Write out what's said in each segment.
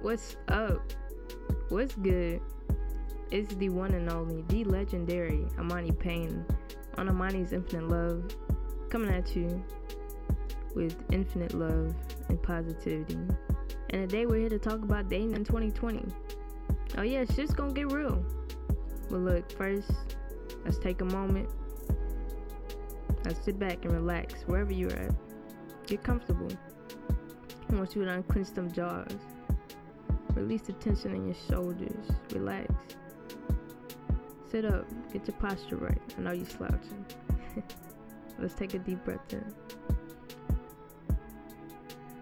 What's up? What's good? It's the one and only, the legendary Amani Payne on Amani's Infinite Love, coming at you with infinite love and positivity. And today we're here to talk about dating in 2020. Oh yeah, shit's gonna get real. But look, first, let's take a moment. Let's sit back and relax wherever you're at. Get comfortable. I want you to unclench them jaws. Release the tension in your shoulders. Relax. Sit up. Get your posture right. I know you're slouching. Let's take a deep breath in.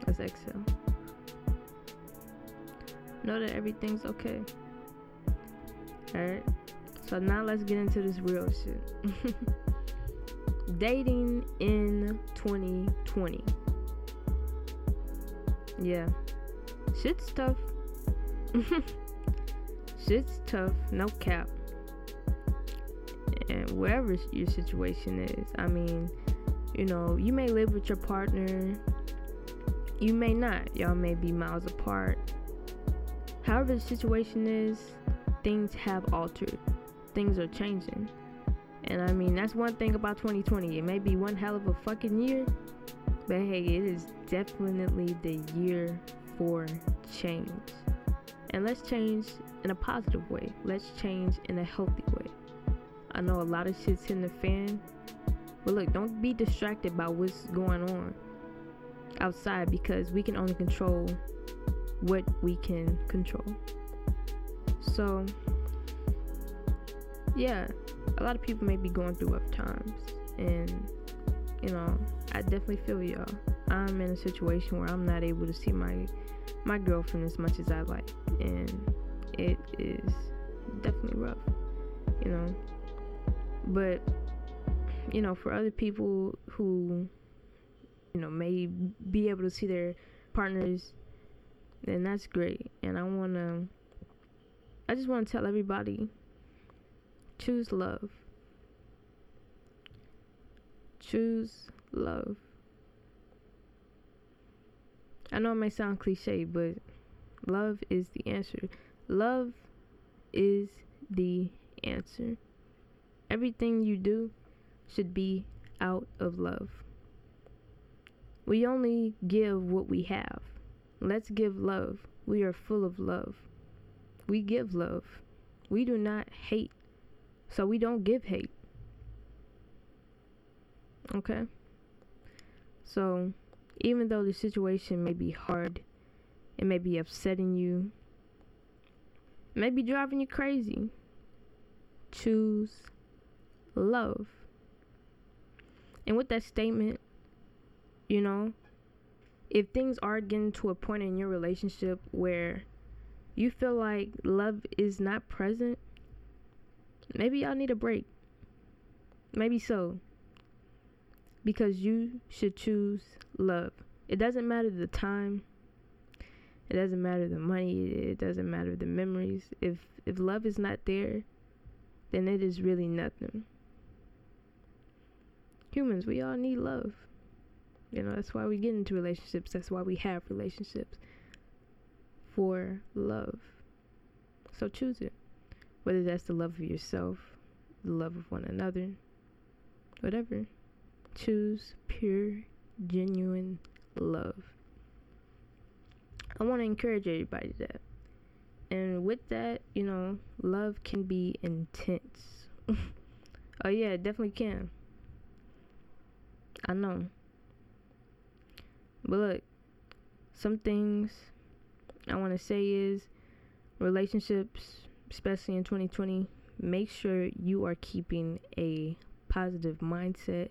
Let's exhale. Know that everything's okay. Alright? So now let's get into this real shit. Dating in 2020. Yeah. Shit's tough. Shit's tough, no cap. And wherever your situation is, I mean, you know, you may live with your partner, you may not. Y'all may be miles apart. However, the situation is, things have altered, things are changing. And I mean, that's one thing about 2020. It may be one hell of a fucking year, but hey, it is definitely the year for change. And let's change in a positive way. Let's change in a healthy way. I know a lot of shit's hitting the fan, but look, don't be distracted by what's going on outside because we can only control what we can control. So, yeah, a lot of people may be going through rough times, and you know, I definitely feel y'all. I'm in a situation where I'm not able to see my my girlfriend as much as I like, and it is definitely rough, you know. But you know, for other people who you know may be able to see their partners, then that's great. And I wanna, I just want to tell everybody, choose love. Choose love. I know it may sound cliche, but love is the answer. Love is the answer. Everything you do should be out of love. We only give what we have. Let's give love. We are full of love. We give love. We do not hate. So we don't give hate. Okay? So, even though the situation may be hard, it may be upsetting you, it may be driving you crazy, choose love. And with that statement, you know, if things are getting to a point in your relationship where you feel like love is not present, maybe y'all need a break. Maybe so because you should choose love. It doesn't matter the time. It doesn't matter the money. It doesn't matter the memories. If if love is not there, then it is really nothing. Humans, we all need love. You know, that's why we get into relationships. That's why we have relationships. For love. So choose it. Whether that's the love of yourself, the love of one another, whatever. Choose pure, genuine love. I want to encourage everybody that. And with that, you know, love can be intense. oh, yeah, it definitely can. I know. But look, some things I want to say is relationships, especially in 2020, make sure you are keeping a positive mindset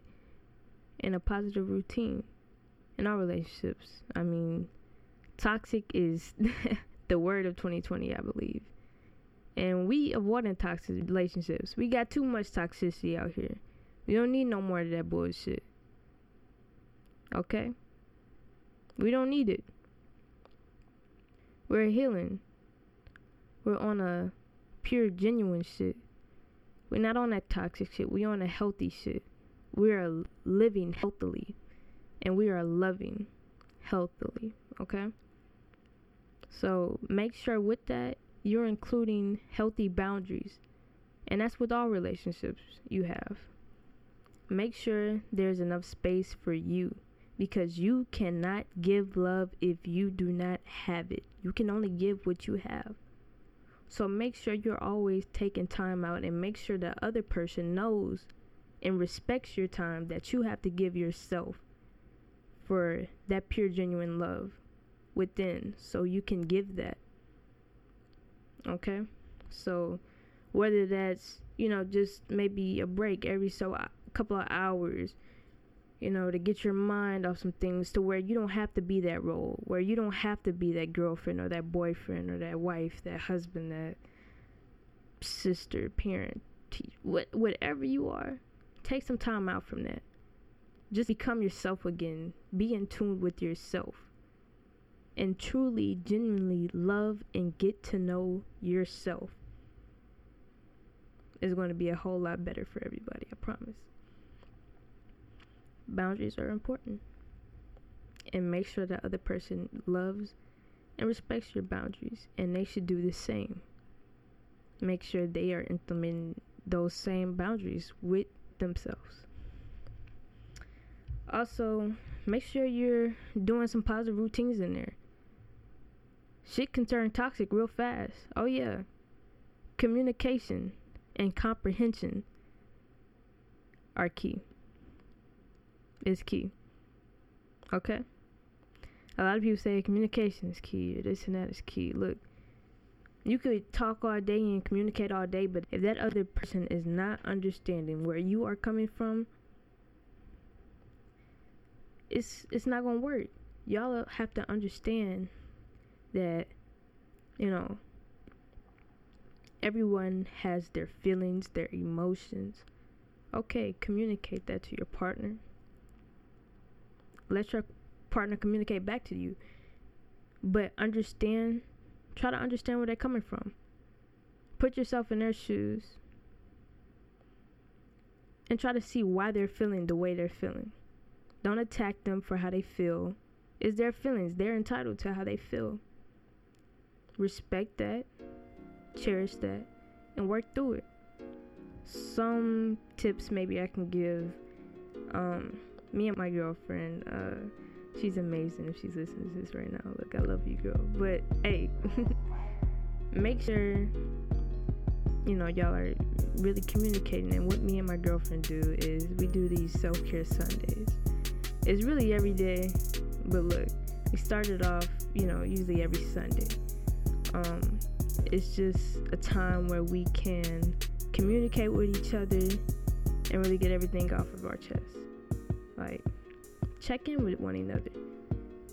and a positive routine in our relationships. I mean, toxic is the word of 2020, I believe. And we avoiding toxic relationships. We got too much toxicity out here. We don't need no more of that bullshit. Okay? We don't need it. We're healing. We're on a pure, genuine shit. We're not on that toxic shit. We're on a healthy shit. We are living healthily. And we are loving healthily. Okay? So make sure with that you're including healthy boundaries. And that's with all relationships you have. Make sure there's enough space for you because you cannot give love if you do not have it. You can only give what you have. So make sure you're always taking time out and make sure the other person knows and respects your time that you have to give yourself for that pure, genuine love within so you can give that. Okay? So, whether that's, you know, just maybe a break every so a couple of hours, you know, to get your mind off some things to where you don't have to be that role, where you don't have to be that girlfriend or that boyfriend or that wife, that husband, that sister, parent, what whatever you are, take some time out from that. Just become yourself again. Be in tune with yourself and truly, genuinely love and get to know yourself is going to be a whole lot better for everybody, I promise. Boundaries are important. And make sure that other person loves and respects your boundaries, and they should do the same. Make sure they are implementing those same boundaries with themselves. Also, make sure you're doing some positive routines in there shit can turn toxic real fast. Oh, yeah. Communication and comprehension are key. Is key. Okay? A lot of people say communication is key, this and that is key. Look, you could talk all day and communicate all day, but if that other person is not understanding where you are coming from, it's it's not gonna work. Y'all have to understand that, you know, everyone has their feelings, their emotions. Okay, communicate that to your partner. Let your partner communicate back to you. But understand, try to understand where they're coming from. Put yourself in their shoes and try to see why they're feeling the way they're feeling. Don't attack them for how they feel. It's their feelings. They're entitled to how they feel respect that, cherish that, and work through it. Some tips maybe I can give. Um, me and my girlfriend, uh, she's amazing if she's listening to this right now. Look, I love you, girl. But hey, make sure you know y'all are really communicating. And what me and my girlfriend do is we do these self care Sundays. It's really every day, but look, we started off, you know, usually every Sunday um, it's just a time where we can communicate with each other and really get everything off of our chest. Like, check in with one another.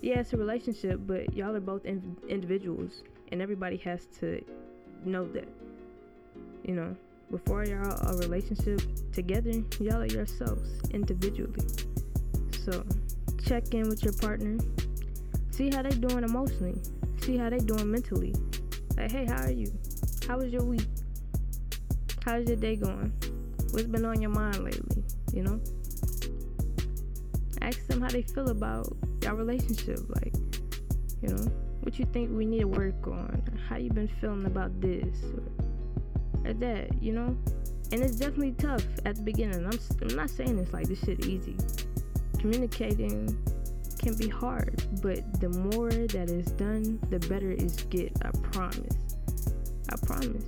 Yeah, it's a relationship, but y'all are both in- individuals, and everybody has to know that. You know, before y'all are a relationship together, y'all are yourselves individually. So, check in with your partner. See how they doing emotionally. See how they doing mentally. Like, hey, how are you? How was your week? How's your day going? What's been on your mind lately? You know? Ask them how they feel about your relationship. Like, you know, what you think we need to work on? How you been feeling about this or, or that? You know? And it's definitely tough at the beginning. I'm, I'm not saying it's like this shit easy. Communicating can be hard, but the more that is done, the better it's get. I promise. I promise.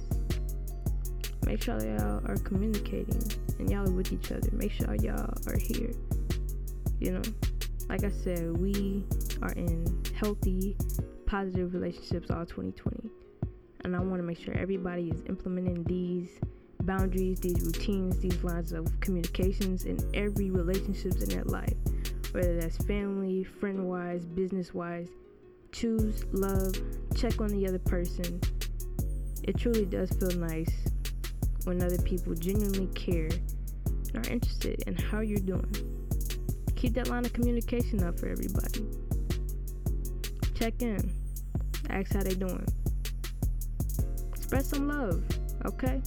Make sure y'all are communicating and y'all are with each other. Make sure y'all are here. You know, like I said, we are in healthy, positive relationships all 2020. And I want to make sure everybody is implementing these boundaries, these routines, these lines of communications in every relationships in their life whether that's family, friend wise, business wise. Choose love, check on the other person. It truly does feel nice when other people genuinely care and are interested in how you're doing. Keep that line of communication up for everybody. Check in. Ask how they doing. Spread some love, okay?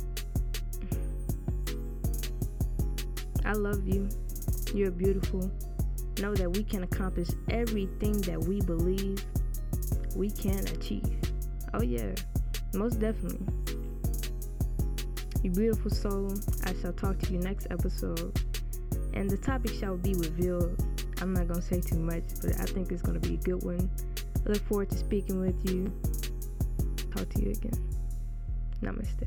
I love you. You're beautiful know that we can accomplish everything that we believe we can achieve. Oh, yeah, most definitely. You beautiful soul, I shall talk to you next episode. And the topic shall be revealed. I'm not going to say too much, but I think it's going to be a good one. I look forward to speaking with you. Talk to you again. Namaste.